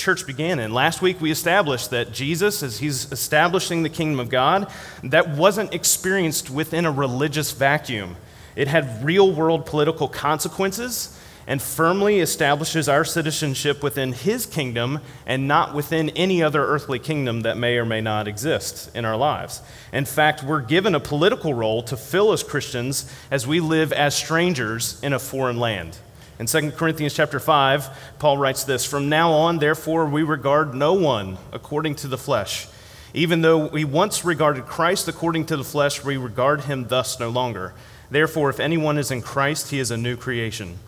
church began in. Last week we established that Jesus, as he's establishing the kingdom of God, that wasn't experienced within a religious vacuum. It had real world political consequences and firmly establishes our citizenship within his kingdom and not within any other earthly kingdom that may or may not exist in our lives. In fact, we're given a political role to fill as Christians as we live as strangers in a foreign land. In 2 Corinthians chapter 5, Paul writes this From now on, therefore, we regard no one according to the flesh. Even though we once regarded Christ according to the flesh, we regard him thus no longer. Therefore, if anyone is in Christ, he is a new creation.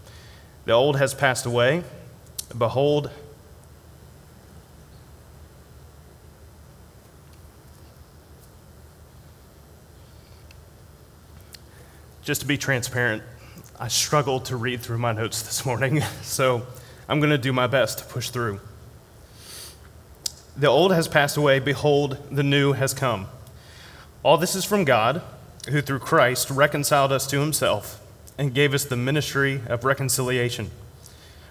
The old has passed away. Behold, just to be transparent, I struggled to read through my notes this morning, so I'm going to do my best to push through. The old has passed away, behold, the new has come. All this is from God, who through Christ reconciled us to himself and gave us the ministry of reconciliation.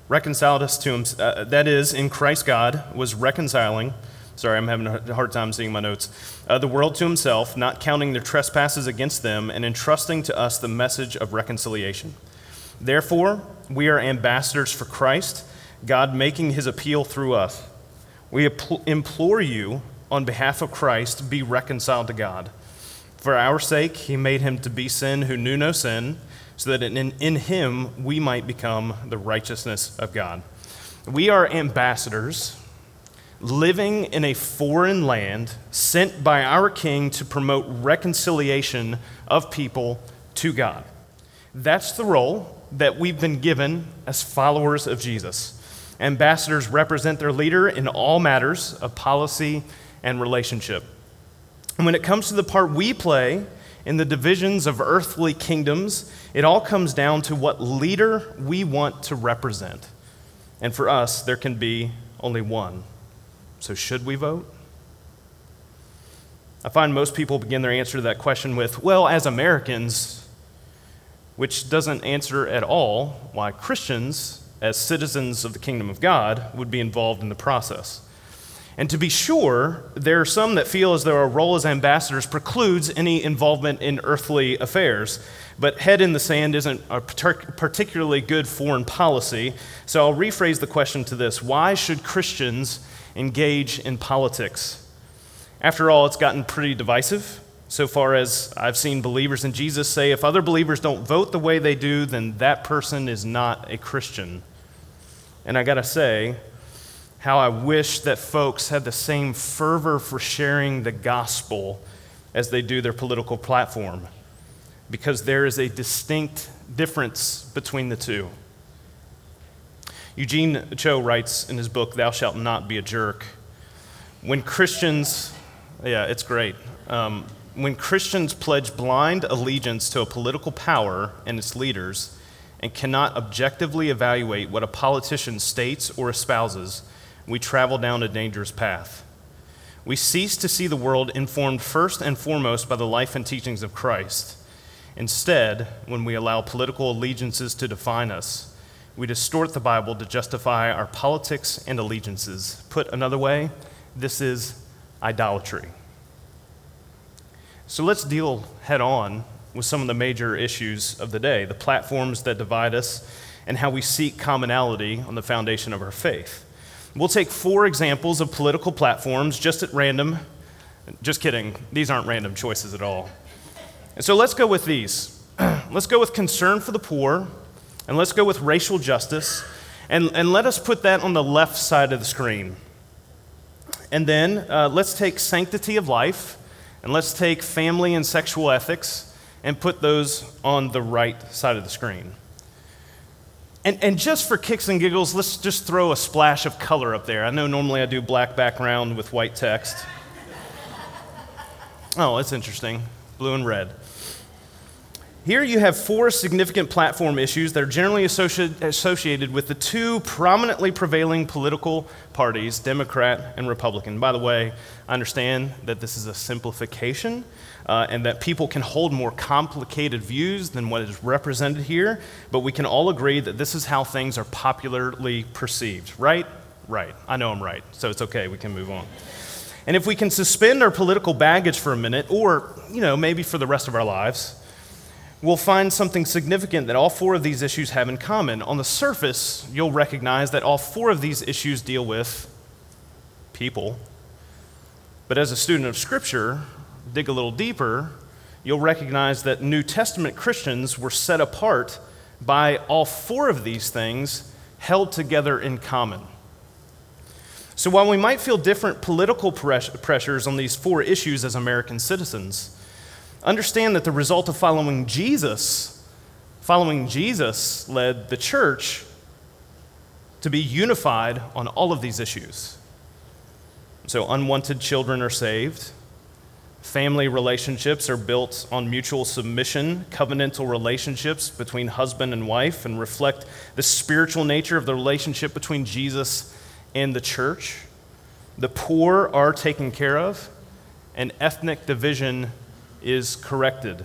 Reconciled us to him, uh, that is, in Christ, God was reconciling Sorry, I'm having a hard time seeing my notes. Uh, the world to himself, not counting their trespasses against them, and entrusting to us the message of reconciliation. Therefore, we are ambassadors for Christ, God making his appeal through us. We implore you, on behalf of Christ, be reconciled to God. For our sake, he made him to be sin who knew no sin, so that in, in him we might become the righteousness of God. We are ambassadors living in a foreign land sent by our king to promote reconciliation of people to God. That's the role that we've been given as followers of Jesus. Ambassadors represent their leader in all matters of policy and relationship. And when it comes to the part we play in the divisions of earthly kingdoms, it all comes down to what leader we want to represent. And for us, there can be only one. So, should we vote? I find most people begin their answer to that question with, well, as Americans, which doesn't answer at all why Christians, as citizens of the kingdom of God, would be involved in the process. And to be sure, there are some that feel as though our role as ambassadors precludes any involvement in earthly affairs. But head in the sand isn't a particularly good foreign policy. So I'll rephrase the question to this Why should Christians engage in politics. After all, it's gotten pretty divisive so far as I've seen believers in Jesus say if other believers don't vote the way they do, then that person is not a Christian. And I gotta say, how I wish that folks had the same fervor for sharing the gospel as they do their political platform, because there is a distinct difference between the two. Eugene Cho writes in his book, Thou Shalt Not Be a Jerk. When Christians, yeah, it's great. Um, when Christians pledge blind allegiance to a political power and its leaders and cannot objectively evaluate what a politician states or espouses, we travel down a dangerous path. We cease to see the world informed first and foremost by the life and teachings of Christ. Instead, when we allow political allegiances to define us, we distort the Bible to justify our politics and allegiances. Put another way, this is idolatry. So let's deal head on with some of the major issues of the day the platforms that divide us, and how we seek commonality on the foundation of our faith. We'll take four examples of political platforms just at random. Just kidding, these aren't random choices at all. And so let's go with these. let's go with concern for the poor, and let's go with racial justice. And, and let us put that on the left side of the screen. And then uh, let's take sanctity of life and let's take family and sexual ethics and put those on the right side of the screen. And, and just for kicks and giggles, let's just throw a splash of color up there. I know normally I do black background with white text. oh, that's interesting. Blue and red. Here you have four significant platform issues that are generally associated with the two prominently prevailing political parties, Democrat and Republican. By the way, I understand that this is a simplification uh, and that people can hold more complicated views than what is represented here, but we can all agree that this is how things are popularly perceived, right? right. I know I'm right, so it's okay. We can move on. And if we can suspend our political baggage for a minute, or, you know, maybe for the rest of our lives, we'll find something significant that all four of these issues have in common. On the surface, you'll recognize that all four of these issues deal with people. But as a student of Scripture, dig a little deeper, you'll recognize that New Testament Christians were set apart by all four of these things held together in common. So while we might feel different political pressures on these four issues as American citizens, understand that the result of following Jesus, following Jesus led the church to be unified on all of these issues. So unwanted children are saved. Family relationships are built on mutual submission, covenantal relationships between husband and wife, and reflect the spiritual nature of the relationship between Jesus and the church. The poor are taken care of, and ethnic division is corrected.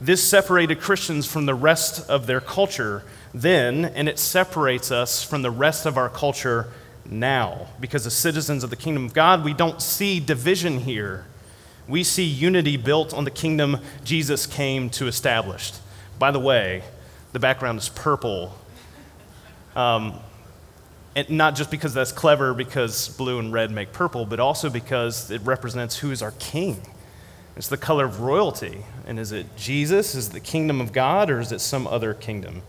This separated Christians from the rest of their culture then, and it separates us from the rest of our culture now. Because as citizens of the kingdom of God, we don't see division here. We see unity built on the kingdom Jesus came to establish. By the way, the background is purple. Um, and not just because that's clever, because blue and red make purple, but also because it represents who is our king. It's the color of royalty. And is it Jesus? Is it the kingdom of God? Or is it some other kingdom?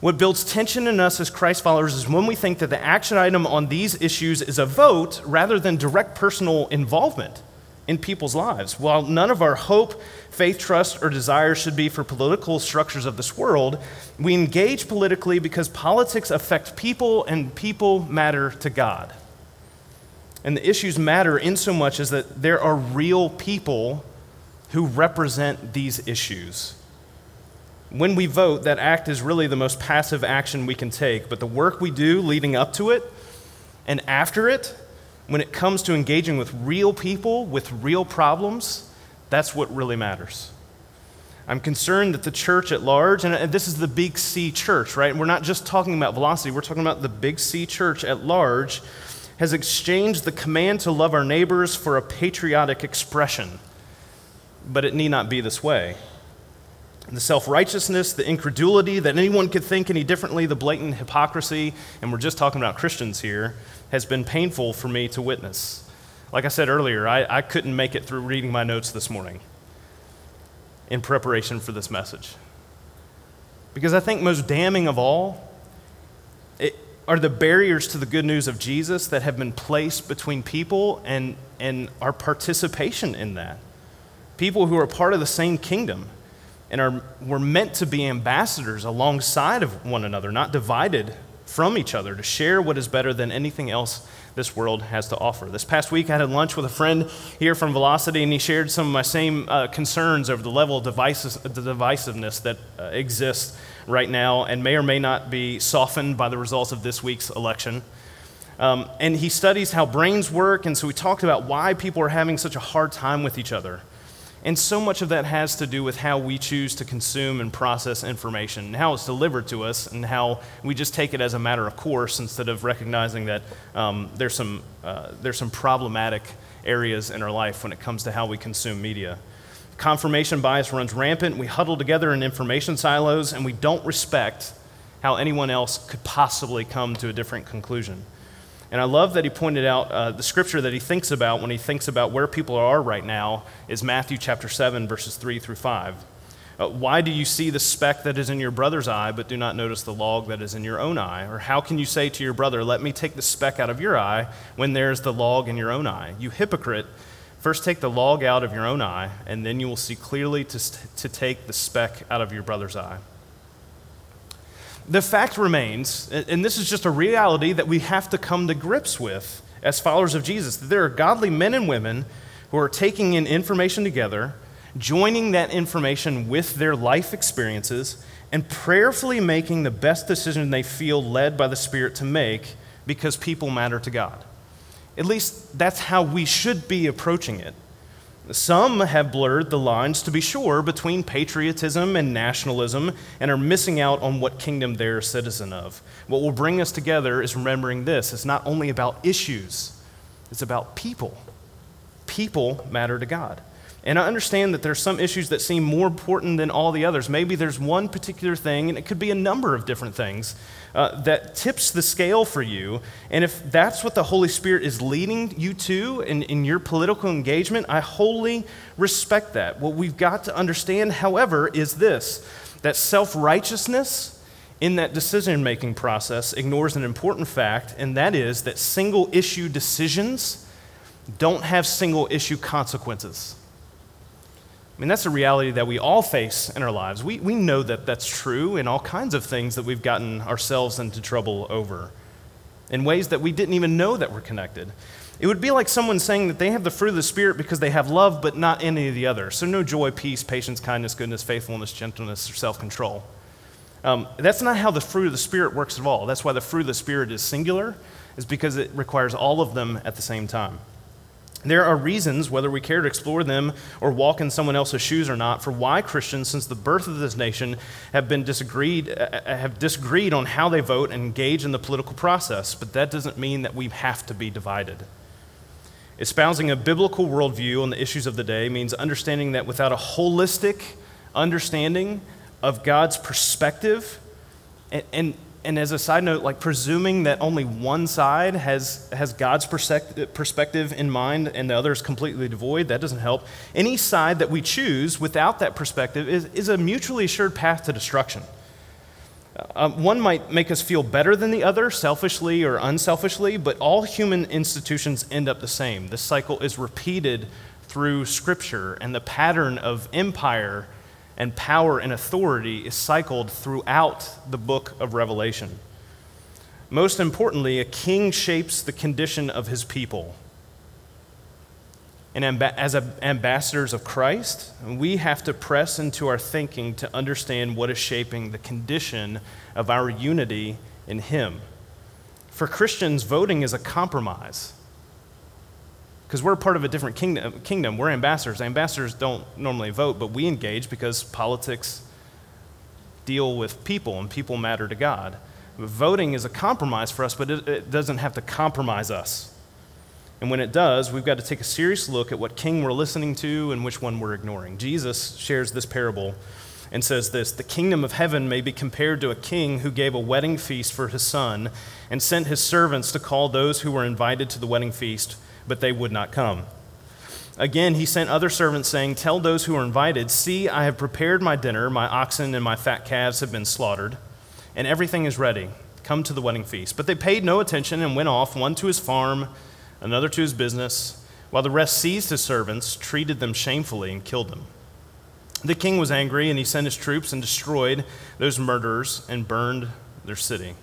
What builds tension in us as Christ followers is when we think that the action item on these issues is a vote rather than direct personal involvement in people's lives. While none of our hope, faith, trust, or desire should be for political structures of this world, we engage politically because politics affect people and people matter to God. And the issues matter in so much as that there are real people who represent these issues. When we vote, that act is really the most passive action we can take, but the work we do leading up to it and after it, when it comes to engaging with real people with real problems, that's what really matters. I'm concerned that the church at large, and this is the big C church, right? We're not just talking about Velocity, we're talking about the big C church at large has exchanged the command to love our neighbors for a patriotic expression. But it need not be this way. The self righteousness, the incredulity that anyone could think any differently, the blatant hypocrisy, and we're just talking about Christians here, has been painful for me to witness. Like I said earlier, I, I couldn't make it through reading my notes this morning in preparation for this message. Because I think most damning of all, it, are the barriers to the good news of Jesus that have been placed between people and, and our participation in that. People who are part of the same kingdom and are, were meant to be ambassadors alongside of one another, not divided from each other, to share what is better than anything else this world has to offer. This past week, I had lunch with a friend here from Velocity, and he shared some of my same uh, concerns over the level of devices, the divisiveness that uh, exists right now and may or may not be softened by the results of this week's election. Um, and he studies how brains work, and so we talked about why people are having such a hard time with each other. And so much of that has to do with how we choose to consume and process information, and how it's delivered to us, and how we just take it as a matter of course instead of recognizing that um, there's, some, uh, there's some problematic areas in our life when it comes to how we consume media. Confirmation bias runs rampant. We huddle together in information silos, and we don't respect how anyone else could possibly come to a different conclusion. And I love that he pointed out uh, the scripture that he thinks about when he thinks about where people are right now is Matthew chapter 7, verses 3 through 5. Uh, why do you see the speck that is in your brother's eye, but do not notice the log that is in your own eye? Or how can you say to your brother, Let me take the speck out of your eye, when there's the log in your own eye? You hypocrite. First, take the log out of your own eye, and then you will see clearly to, to take the speck out of your brother's eye. The fact remains, and this is just a reality that we have to come to grips with as followers of Jesus, that there are godly men and women who are taking in information together, joining that information with their life experiences, and prayerfully making the best decision they feel led by the Spirit to make because people matter to God. At least that's how we should be approaching it. Some have blurred the lines, to be sure, between patriotism and nationalism and are missing out on what kingdom they're a citizen of. What will bring us together is remembering this it's not only about issues, it's about people. People matter to God. And I understand that there's some issues that seem more important than all the others. Maybe there's one particular thing, and it could be a number of different things, uh, that tips the scale for you. And if that's what the Holy Spirit is leading you to in, in your political engagement, I wholly respect that. What we've got to understand, however, is this that self righteousness in that decision making process ignores an important fact, and that is that single issue decisions don't have single issue consequences. I mean, that's a reality that we all face in our lives. We, we know that that's true in all kinds of things that we've gotten ourselves into trouble over, in ways that we didn't even know that were connected. It would be like someone saying that they have the fruit of the Spirit because they have love, but not any of the others. So, no joy, peace, patience, kindness, goodness, faithfulness, gentleness, or self control. Um, that's not how the fruit of the Spirit works at all. That's why the fruit of the Spirit is singular, is because it requires all of them at the same time. There are reasons, whether we care to explore them or walk in someone else's shoes or not, for why Christians, since the birth of this nation, have been disagreed, uh, uh, have disagreed on how they vote and engage in the political process. But that doesn't mean that we have to be divided. Espousing a biblical worldview on the issues of the day means understanding that without a holistic understanding of God's perspective and, and and as a side note, like presuming that only one side has, has God's perspective in mind and the other is completely devoid, that doesn't help. Any side that we choose without that perspective is, is a mutually assured path to destruction. Uh, one might make us feel better than the other, selfishly or unselfishly, but all human institutions end up the same. This cycle is repeated through Scripture, and the pattern of empire and power and authority is cycled throughout the book of Revelation. Most importantly, a king shapes the condition of his people. And as ambassadors of Christ, we have to press into our thinking to understand what is shaping the condition of our unity in Him. For Christians, voting is a compromise because we're part of a different kingdom, kingdom. We're ambassadors. Ambassadors don't normally vote, but we engage because politics deal with people and people matter to God. Voting is a compromise for us, but it, it doesn't have to compromise us. And when it does, we've got to take a serious look at what king we're listening to and which one we're ignoring. Jesus shares this parable and says this The kingdom of heaven may be compared to a king who gave a wedding feast for his son and sent his servants to call those who were invited to the wedding feast but they would not come. Again, he sent other servants, saying, Tell those who are invited, See, I have prepared my dinner, my oxen and my fat calves have been slaughtered, and everything is ready. Come to the wedding feast. But they paid no attention and went off, one to his farm, another to his business, while the rest seized his servants, treated them shamefully, and killed them. The king was angry, and he sent his troops and destroyed those murderers and burned their city.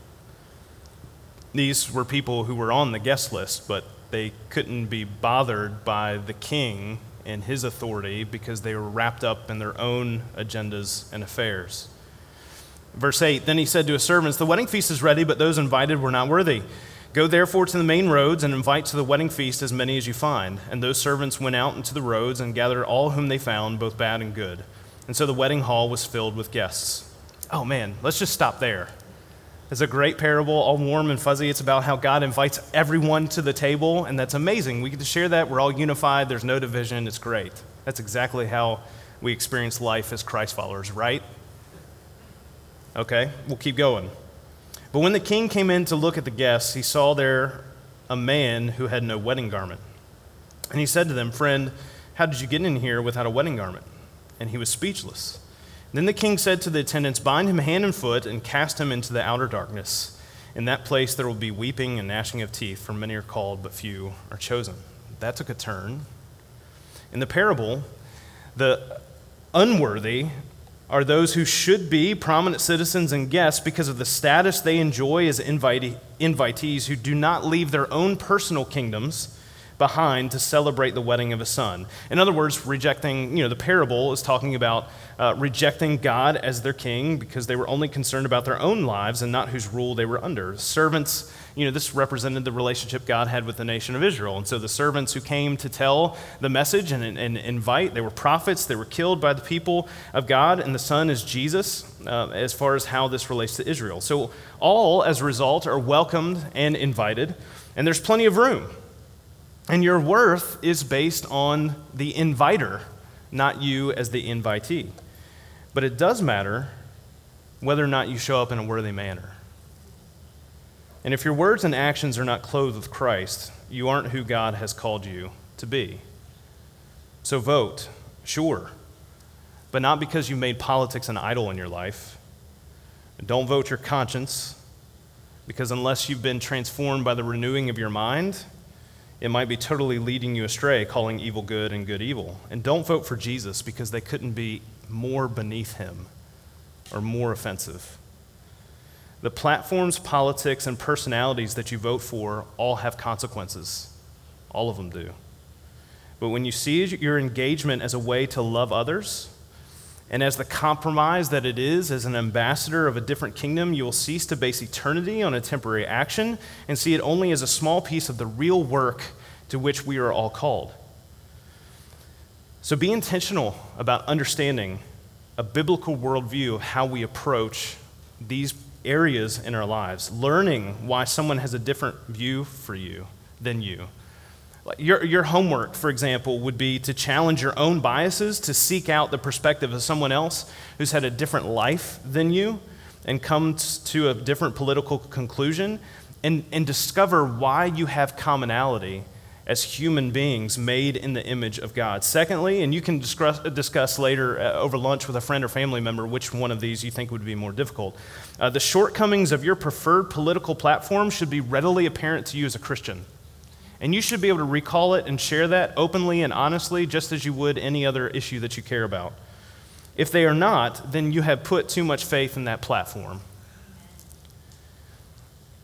These were people who were on the guest list, but they couldn't be bothered by the king and his authority because they were wrapped up in their own agendas and affairs. Verse 8 Then he said to his servants, The wedding feast is ready, but those invited were not worthy. Go therefore to the main roads and invite to the wedding feast as many as you find. And those servants went out into the roads and gathered all whom they found, both bad and good. And so the wedding hall was filled with guests. Oh man, let's just stop there. It's a great parable, all warm and fuzzy. It's about how God invites everyone to the table, and that's amazing. We get to share that. We're all unified, there's no division. It's great. That's exactly how we experience life as Christ followers, right? Okay, we'll keep going. But when the king came in to look at the guests, he saw there a man who had no wedding garment. And he said to them, Friend, how did you get in here without a wedding garment? And he was speechless. Then the king said to the attendants, Bind him hand and foot and cast him into the outer darkness. In that place there will be weeping and gnashing of teeth, for many are called, but few are chosen. That took a turn. In the parable, the unworthy are those who should be prominent citizens and guests because of the status they enjoy as invite- invitees who do not leave their own personal kingdoms behind to celebrate the wedding of a son. In other words, rejecting, you know, the parable is talking about uh, rejecting God as their king because they were only concerned about their own lives and not whose rule they were under. Servants you know, this represented the relationship God had with the nation of Israel. And so the servants who came to tell the message and, and, and invite, they were prophets, they were killed by the people of God, and the Son is Jesus, uh, as far as how this relates to Israel. So all, as a result, are welcomed and invited, and there's plenty of room. And your worth is based on the inviter, not you as the invitee. But it does matter whether or not you show up in a worthy manner. And if your words and actions are not clothed with Christ, you aren't who God has called you to be. So vote, sure, but not because you've made politics an idol in your life. Don't vote your conscience, because unless you've been transformed by the renewing of your mind, it might be totally leading you astray, calling evil good and good evil. And don't vote for Jesus because they couldn't be more beneath him or more offensive. The platforms, politics, and personalities that you vote for all have consequences. All of them do. But when you see your engagement as a way to love others, and as the compromise that it is as an ambassador of a different kingdom, you will cease to base eternity on a temporary action and see it only as a small piece of the real work to which we are all called. So be intentional about understanding a biblical worldview of how we approach these areas in our lives, learning why someone has a different view for you than you. Your, your homework, for example, would be to challenge your own biases, to seek out the perspective of someone else who's had a different life than you and come to a different political conclusion, and, and discover why you have commonality as human beings made in the image of God. Secondly, and you can discuss, discuss later uh, over lunch with a friend or family member which one of these you think would be more difficult. Uh, the shortcomings of your preferred political platform should be readily apparent to you as a Christian. And you should be able to recall it and share that openly and honestly, just as you would any other issue that you care about. If they are not, then you have put too much faith in that platform.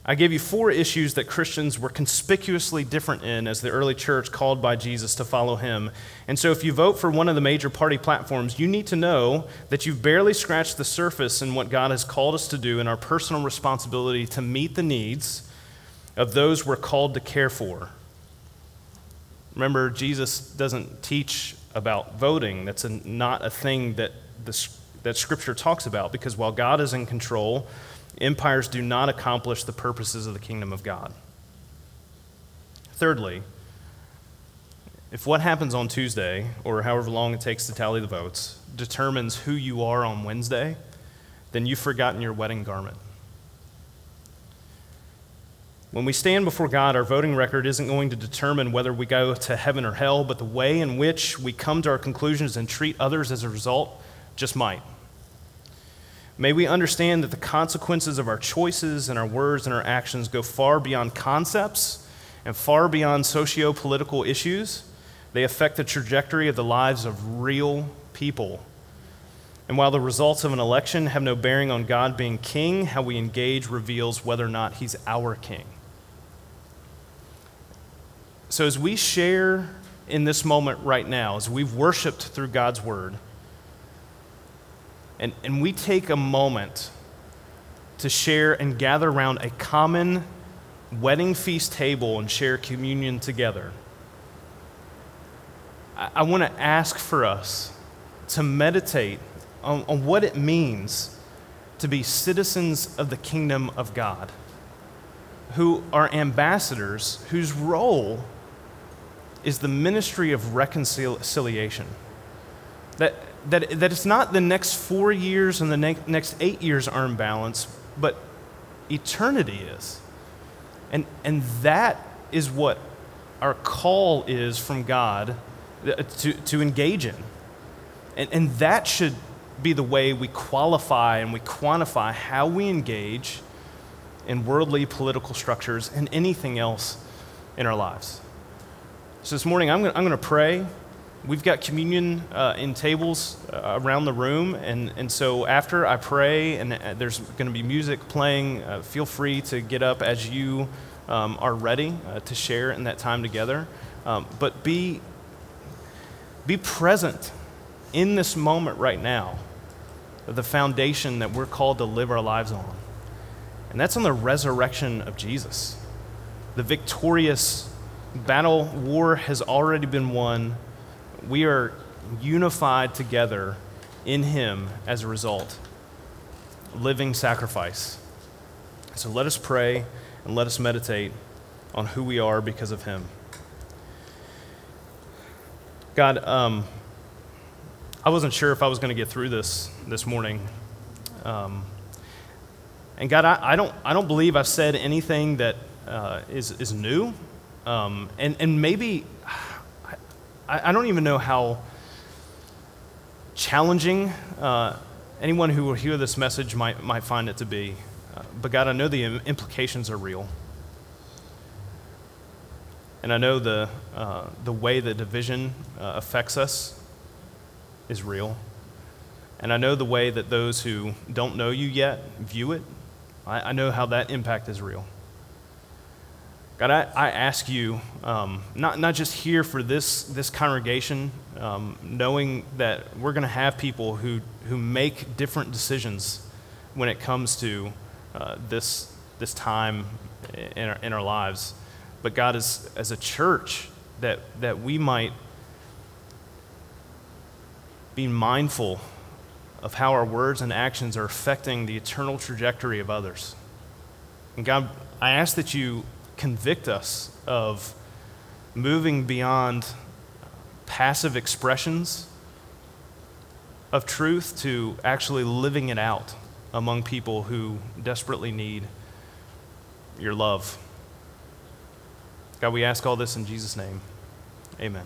I gave you four issues that Christians were conspicuously different in as the early church called by Jesus to follow him. And so, if you vote for one of the major party platforms, you need to know that you've barely scratched the surface in what God has called us to do in our personal responsibility to meet the needs of those we're called to care for. Remember, Jesus doesn't teach about voting, that's a, not a thing that, the, that Scripture talks about, because while God is in control, empires do not accomplish the purposes of the kingdom of God. Thirdly, if what happens on Tuesday, or however long it takes to tally the votes, determines who you are on Wednesday, then you've forgotten your wedding garment. When we stand before God, our voting record isn't going to determine whether we go to heaven or hell, but the way in which we come to our conclusions and treat others as a result just might. May we understand that the consequences of our choices and our words and our actions go far beyond concepts and far beyond socio political issues. They affect the trajectory of the lives of real people. And while the results of an election have no bearing on God being king, how we engage reveals whether or not he's our king. So, as we share in this moment right now, as we've worshiped through God's word, and, and we take a moment to share and gather around a common wedding feast table and share communion together. I, I want to ask for us to meditate on, on what it means to be citizens of the kingdom of God, who are ambassadors whose role is the ministry of reconciliation. That that, that it's not the next four years and the ne- next eight years in balance, but eternity is. And, and that is what our call is from God uh, to, to engage in. And, and that should be the way we qualify and we quantify how we engage in worldly political structures and anything else in our lives. So this morning, I'm going to pray. We've got communion uh, in tables uh, around the room, and, and so after I pray and uh, there's going to be music playing, uh, feel free to get up as you um, are ready uh, to share in that time together. Um, but be, be present in this moment right now, the foundation that we're called to live our lives on. And that's on the resurrection of Jesus. The victorious battle war has already been won. We are unified together in Him as a result. Living sacrifice. So let us pray and let us meditate on who we are because of Him. God, um, I wasn't sure if I was going to get through this this morning. Um, and God, I, I, don't, I don't believe I've said anything that uh, is is, new. Um, and, and maybe, I, I, don't even know how challenging uh, anyone who will hear this message might, might find it to be. Uh, but God, I know the implications are real. And I know the, uh, the way that division uh, affects us is real. And I know the way that those who don't know you yet view it. I, I know how that impact is real. God, I, I ask you, um, not, not just here for this, this congregation, um, knowing that we're going to have people who, who make different decisions when it comes to uh, this, this time in our, in our lives but God, as, as a church, that, that we might be mindful of how our words and actions are affecting the eternal trajectory of others. And God, I ask that you convict us of moving beyond passive expressions of truth to actually living it out among people who desperately need your love. God, we ask all this in Jesus' name. Amen.